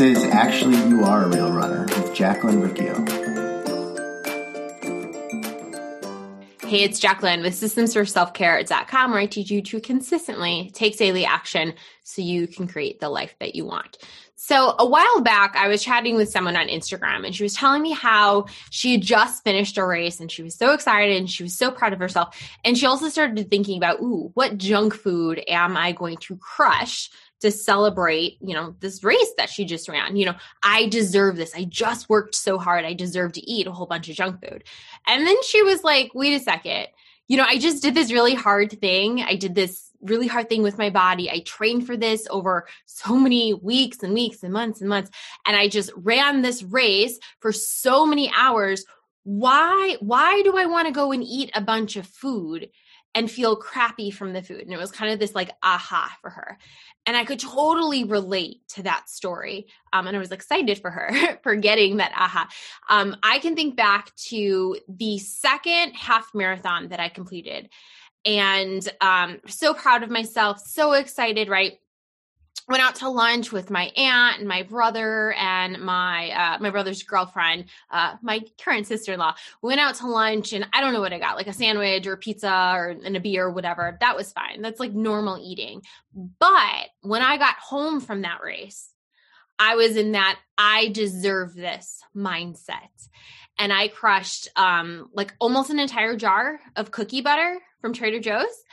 Is Actually You Are a Real Runner with Jacqueline Riccio. Hey, it's Jacqueline with systemsforselfcare.com where I teach you to consistently take daily action so you can create the life that you want. So, a while back, I was chatting with someone on Instagram and she was telling me how she had just finished a race and she was so excited and she was so proud of herself. And she also started thinking about, ooh, what junk food am I going to crush to celebrate, you know, this race that she just ran. You know, I deserve this. I just worked so hard. I deserve to eat a whole bunch of junk food. And then she was like, wait a second. You know, I just did this really hard thing. I did this really hard thing with my body. I trained for this over so many weeks and weeks and months and months. And I just ran this race for so many hours. Why, why do I want to go and eat a bunch of food and feel crappy from the food? And it was kind of this like aha for her. And I could totally relate to that story. Um, and I was excited for her for getting that aha. Um, I can think back to the second half marathon that I completed and um, so proud of myself, so excited, right? Went out to lunch with my aunt and my brother and my uh, my brother's girlfriend, uh, my current sister in law. Went out to lunch and I don't know what I got, like a sandwich or pizza or and a beer or whatever. That was fine. That's like normal eating. But when I got home from that race, I was in that I deserve this mindset and I crushed um, like almost an entire jar of cookie butter from Trader Joe's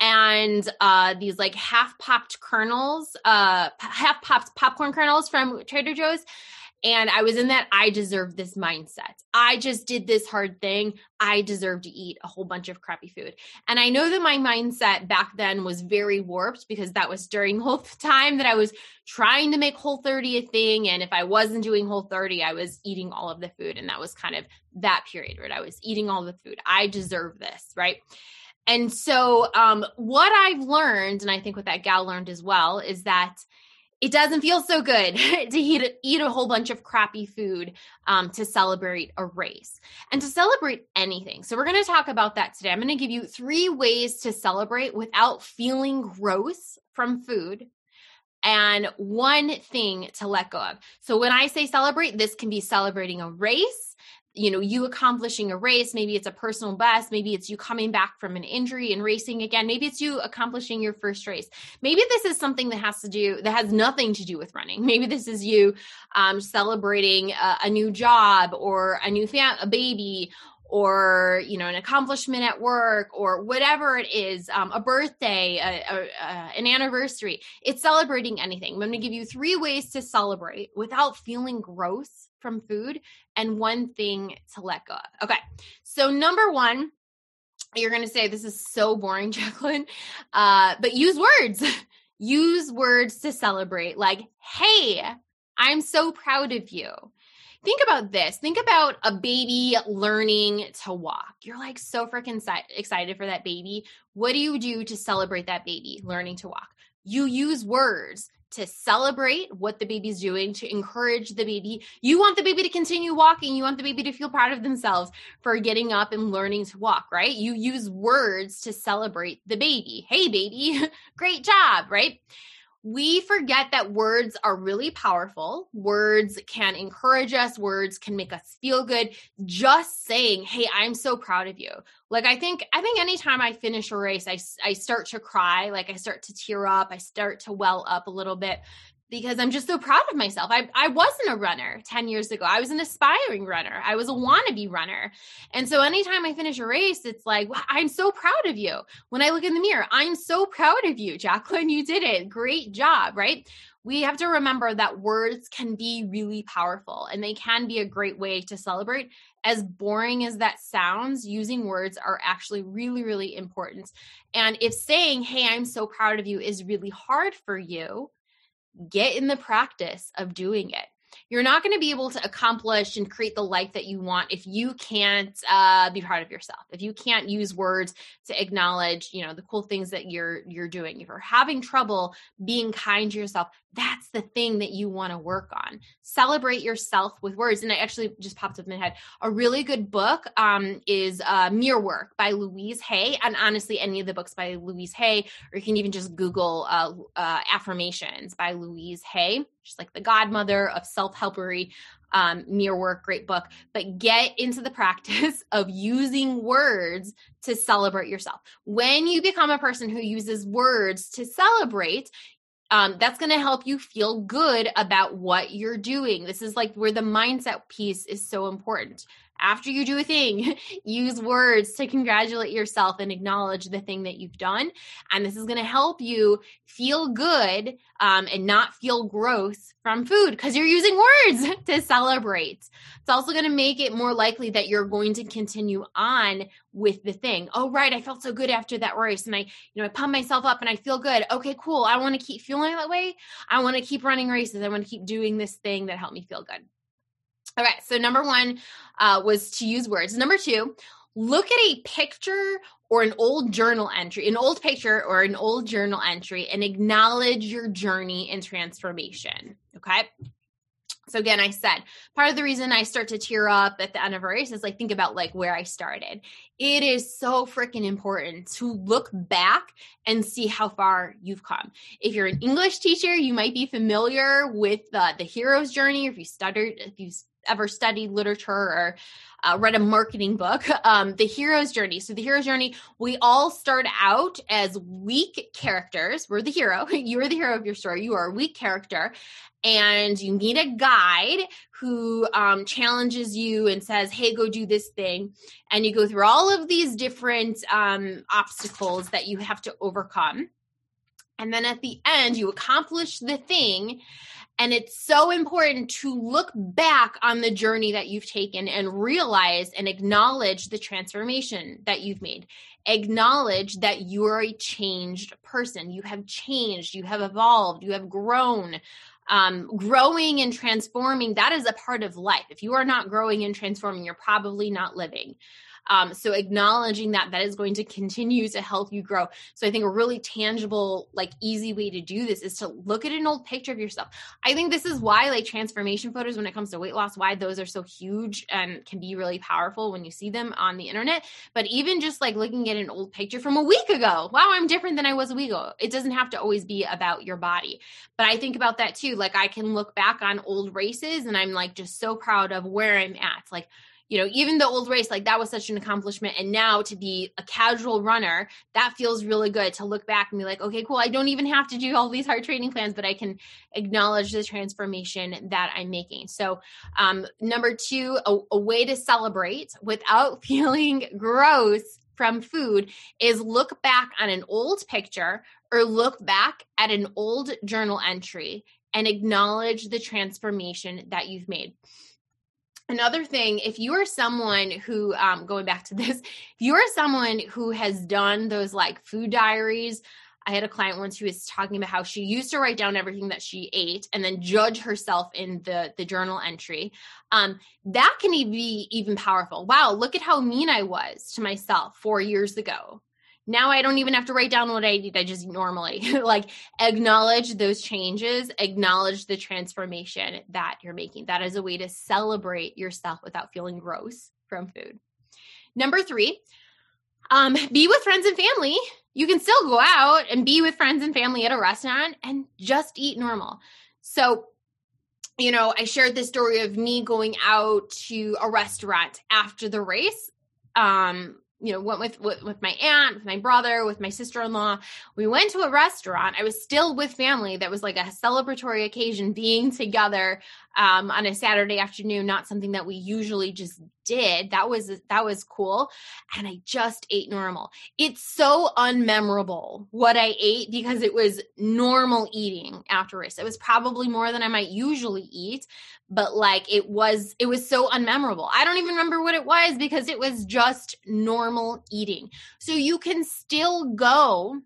and uh, these like half popped kernels, uh, half popped popcorn kernels from Trader Joe's. And I was in that I deserve this mindset. I just did this hard thing. I deserve to eat a whole bunch of crappy food. And I know that my mindset back then was very warped because that was during whole time that I was trying to make whole 30 a thing. And if I wasn't doing whole 30, I was eating all of the food. And that was kind of that period, right? I was eating all the food. I deserve this, right? And so, um, what I've learned, and I think what that gal learned as well, is that it doesn't feel so good to eat, eat a whole bunch of crappy food um, to celebrate a race and to celebrate anything. So, we're going to talk about that today. I'm going to give you three ways to celebrate without feeling gross from food and one thing to let go of. So, when I say celebrate, this can be celebrating a race you know you accomplishing a race maybe it's a personal best maybe it's you coming back from an injury and racing again maybe it's you accomplishing your first race. Maybe this is something that has to do that has nothing to do with running. Maybe this is you um, celebrating a, a, new job or a new fam- a baby or you know an accomplishment at work or whatever it is um, a birthday a, a, a, an anniversary it's celebrating anything. I'm going to give you three ways to celebrate without feeling gross from food and one thing to let go of. Okay so number one you're going to say this is so boring jacqueline uh, but use words. Use words to celebrate like hey i'm so proud of you think about this. Think about a baby learning to walk. You're like so freaking excited for that baby. What do you do to celebrate that baby learning to walk? You use words to celebrate what the baby's doing, to encourage the baby. You want the baby to continue walking. You want the baby to feel proud of themselves for getting up and learning to walk, right? You use words to celebrate the baby. Hey, baby, great job, right? We forget that words are really powerful. Words can encourage us, words can make us feel good. Just saying, "Hey, I'm so proud of you." Like I think I think anytime I finish a race, I I start to cry, like I start to tear up, I start to well up a little bit because I'm just so proud of myself. I, I wasn't a runner 10 years ago. I was an aspiring runner. I was a wannabe runner. And so anytime I finish a race, it's like, I'm so proud of you. When I look in the mirror, I'm so proud of you, Jacqueline. You did it. Great job, right? We have to remember that words can be really powerful and they can be a great way to celebrate. As boring as that sounds, using words are actually really, really important. And if saying, Hey, I'm so proud of you is really hard for you, get in the practice of doing it. You're not going to be able to accomplish and create the life that you want if you can't uh, be proud of yourself. If you can't use words to acknowledge, you know, the cool things that you're you're doing. If you're having trouble being kind to yourself, that's the thing that you want to work on. Celebrate yourself with words. And I actually just popped up in my head. A really good book um, is uh, Mirror Work by Louise Hay. And honestly, any of the books by Louise Hay, or you can even just Google uh, uh, affirmations by Louise Hay She's like the godmother of self helpery, um, mirror work, great book. But get into the practice of using words to celebrate yourself. When you become a person who uses words to celebrate, um, that's going to help you feel good about what you're doing. This is like where the mindset piece is so important after you do a thing, use words to congratulate yourself and acknowledge the thing that you've done. And this is going to help you feel good um, and not feel gross from food because you're using words to celebrate. It's also going to make it more likely that you're going to continue on with the thing. Oh, right. I felt so good after that race and I, you know, I pump myself up and I feel good. Okay, cool. I want to keep feeling that way. I want to keep running races. I want to keep doing this thing that helped me feel good. Okay, so number one uh, was to use words. Number two, look at a picture or an old journal entry, an old picture or an old journal entry, and acknowledge your journey and transformation. Okay. So again, I said part of the reason I start to tear up at the end of a race is like think about like where I started. It is so freaking important to look back and see how far you've come. If you're an English teacher, you might be familiar with uh, the hero's journey. If you studied, if you ever studied literature or uh, read a marketing book, um, The Hero's Journey. So, The Hero's Journey, we all start out as weak characters. We're the hero. You are the hero of your story. You are a weak character. And you need a guide who um, challenges you and says, Hey, go do this thing. And you go through all of these different um, obstacles that you have to overcome. And then at the end, you accomplish the thing and it's so important to look back on the journey that you've taken and realize and acknowledge the transformation that you've made. Acknowledge that you're a changed person. You have changed, you have evolved, you have grown. Um, growing and transforming, that is a part of life. If you are not growing and transforming, you're probably not living. Um, so acknowledging that that is going to continue to help you grow. So I think a really tangible, like easy way to do this is to look at an old picture of yourself. I think this is why like transformation photos when it comes to weight loss, why those are so huge and can be really powerful when you see them on the internet. But even just like looking at an old picture from a week ago, wow, I'm different than I was a week ago. It doesn't have to always be about your body. But I think about that too. Like I can look back on old races and I'm like just so proud of where I'm at. Like you know, even the old race, like that was such an accomplishment. And now to be a casual runner, that feels really good to look back and be like, okay, cool. I don't even have to do all these hard training plans, but I can acknowledge the transformation that I'm making. So, um, number two, a, a way to celebrate without feeling gross from food is look back on an old picture or look back at an old journal entry and acknowledge the transformation that you've made another thing if you are someone who um, going back to this if you are someone who has done those like food diaries i had a client once who was talking about how she used to write down everything that she ate and then judge herself in the the journal entry. Um, that can be even powerful. Wow look at how mean i was to myself four years ago now I don't even have to write down what I eat. I just normally like acknowledge those changes, acknowledge the transformation that you're making. That is a way to celebrate yourself without feeling gross from food. Number three, um, be with friends and family. You can still go out and be with friends and family at a restaurant and just eat normal. So, you know, I shared this story of me going out to a restaurant after the race um you know went with, with with my aunt with my brother with my sister-in-law. We went to a restaurant. I was still with family. That was like a celebratory occasion being together um, on a saturday afternoon not something that we usually just did. That was that was cool. And i just ate normal. It's so unmemorable what i ate because it was normal eating afterwards it was probably more than i might usually eat but like it was it was so unmemorable. I don't even remember what it was because it was just normal eating. So you can still go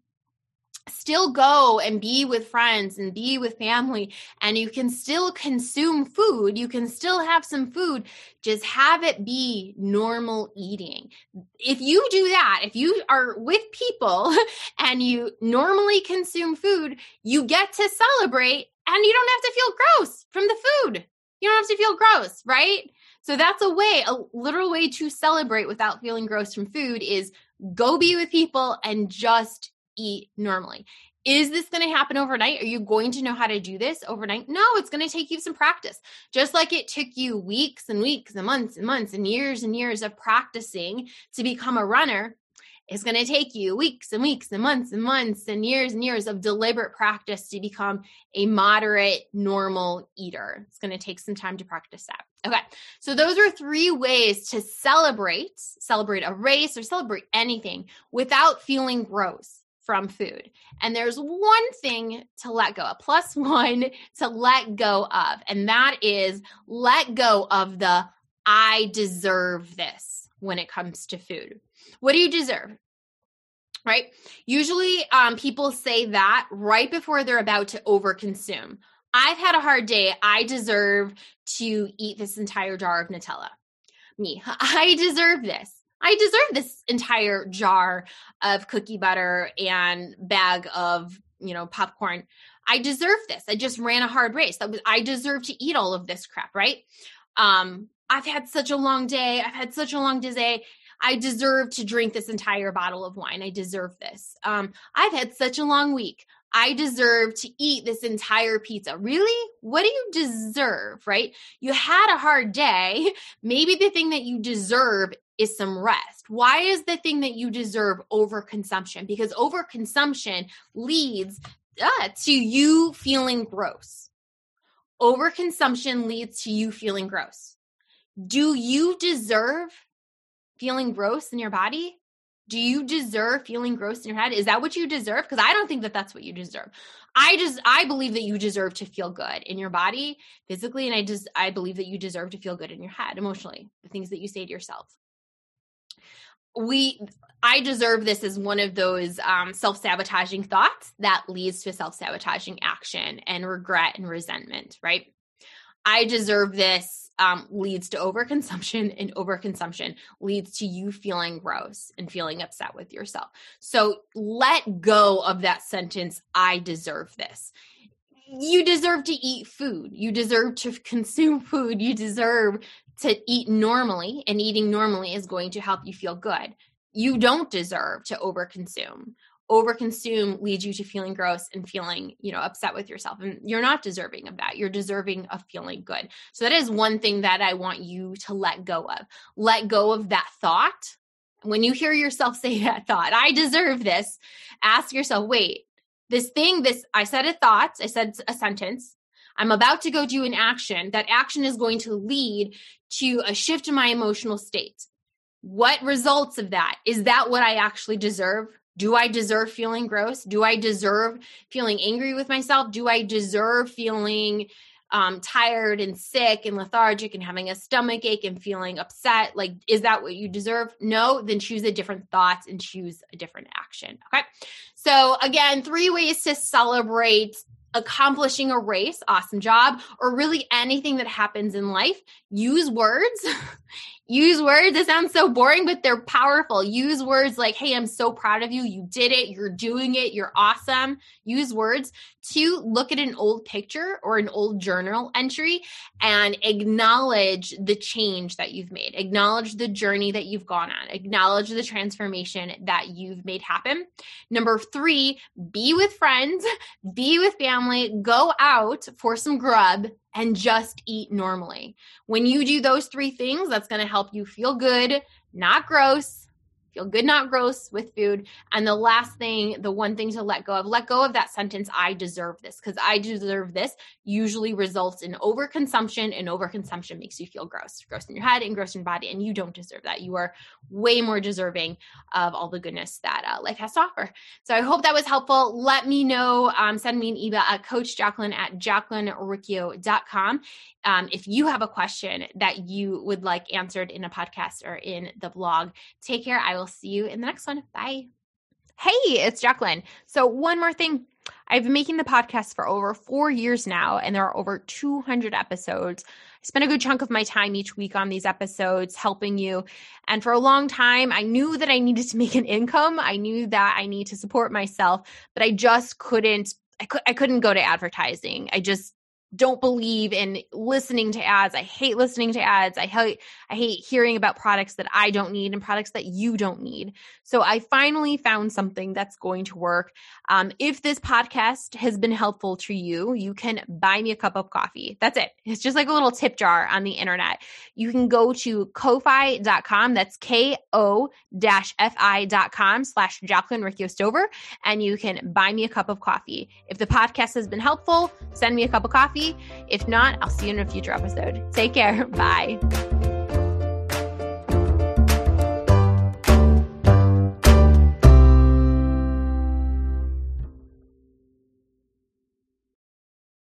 still go and be with friends and be with family and you can still consume food you can still have some food just have it be normal eating. If you do that if you are with people and you normally consume food you get to celebrate and you don't have to feel gross from the food. You don't have to feel gross right? So that's a way a literal way to celebrate without feeling gross from food is go be with people and just eat normally. Is this going to happen overnight? Are you going to know how to do this overnight? No, it's going to take you some practice. Just like it took you weeks and weeks and months and months and years and years of practicing to become a runner, it's going to take you weeks and weeks and months and months and years and years of deliberate practice to become a moderate, normal eater. It's going to take some time to practice that. Okay. So those are three ways to celebrate, celebrate a race or celebrate anything without feeling gross from food. And there's one thing to let go of, plus one to let go of, and that is let go of the I deserve this when it comes to food. What do you deserve? Right? Usually, um, people say that right before they're about to overconsume. I've had a hard day. I deserve to eat this entire jar of Nutella. Me, I deserve this. I deserve this entire jar of cookie butter and bag of, you know, popcorn. I deserve this. I just ran a hard race. That was I deserve to eat all of this crap, right? Um, I've had such a long day. I've had such a long day. I deserve to drink this entire bottle of wine. I deserve this. Um, I've had such a long week. I deserve to eat this entire pizza. Really? What do you deserve, right? You had a hard day. Maybe the thing that you deserve is some rest. Why is the thing that you deserve overconsumption? Because overconsumption leads uh, to you feeling gross. Overconsumption leads to you feeling gross. Do you deserve feeling gross in your body? Do you deserve feeling gross in your head? Is that what you deserve? Because I don't think that that's what you deserve. I just I believe that you deserve to feel good in your body physically, and I just I believe that you deserve to feel good in your head emotionally. The things that you say to yourself. We I deserve this as one of those um, self sabotaging thoughts that leads to self sabotaging action and regret and resentment. Right? I deserve this um, leads to overconsumption, and overconsumption leads to you feeling gross and feeling upset with yourself. So let go of that sentence, I deserve this. You deserve to eat food. You deserve to consume food. You deserve to eat normally, and eating normally is going to help you feel good. You don't deserve to overconsume. Overconsume leads you to feeling gross and feeling you know upset with yourself and you're not deserving of that. You're deserving of feeling good. So that is one thing that i want you to let go of. Let go of that thought. When you hear yourself say that thought i deserve this ask yourself wait this thing this i said a thought i said a sentence i'm about to go do an action that action is going to lead to a shift in my emotional state what results of that is that what i actually deserve do I deserve feeling gross? Do I deserve feeling angry with myself? Do I deserve feeling um, tired and sick and lethargic and having a stomach ache and feeling upset? Like, is that what you deserve? No, then choose a different thought and choose a different action. Okay. So, again, three ways to celebrate accomplishing a race, awesome job, or really anything that happens in life, use words. use words. It sounds so boring, but they're powerful. Use words like, hey, I'm so proud of you. You did it. You're doing it. You're awesome. Use words to look at an old picture or an old journal entry and acknowledge the change that you've made. Acknowledge the journey that you've gone on. Acknowledge the transformation that you've made happen. Number three, be with friends, be with family, go out for some grub and just eat normally. When you do those three things, that's going to help you feel good, not gross, feel good, not gross with food. And the last thing, the one thing to let go of, let go of that sentence, I deserve this, because I deserve this usually results in overconsumption, and overconsumption makes you feel gross, gross in your head and gross in your body. And you don't deserve that. You are way more deserving of all the goodness that uh, life has to offer. So I hope that was helpful. Let me know. Um, send me an email at coachjacqueline at jacquelinericcio.com um, if you have a question that you would like answered in a podcast or in the blog. Take care. I will see you in the next one. Bye. Hey, it's Jacqueline. So, one more thing. I've been making the podcast for over four years now, and there are over 200 episodes. I spend a good chunk of my time each week on these episodes helping you. And for a long time, I knew that I needed to make an income. I knew that I need to support myself, but I just couldn't. I, could, I couldn't go to advertising. I just don't believe in listening to ads. I hate listening to ads. I hate I hate hearing about products that I don't need and products that you don't need. So I finally found something that's going to work. Um, if this podcast has been helpful to you, you can buy me a cup of coffee. That's it. It's just like a little tip jar on the internet. You can go to ko-fi.com. That's K-O dash F-I.com slash Jacqueline Riccio Stover. And you can buy me a cup of coffee. If the podcast has been helpful, send me a cup of coffee. If not, I'll see you in a future episode. Take care. Bye.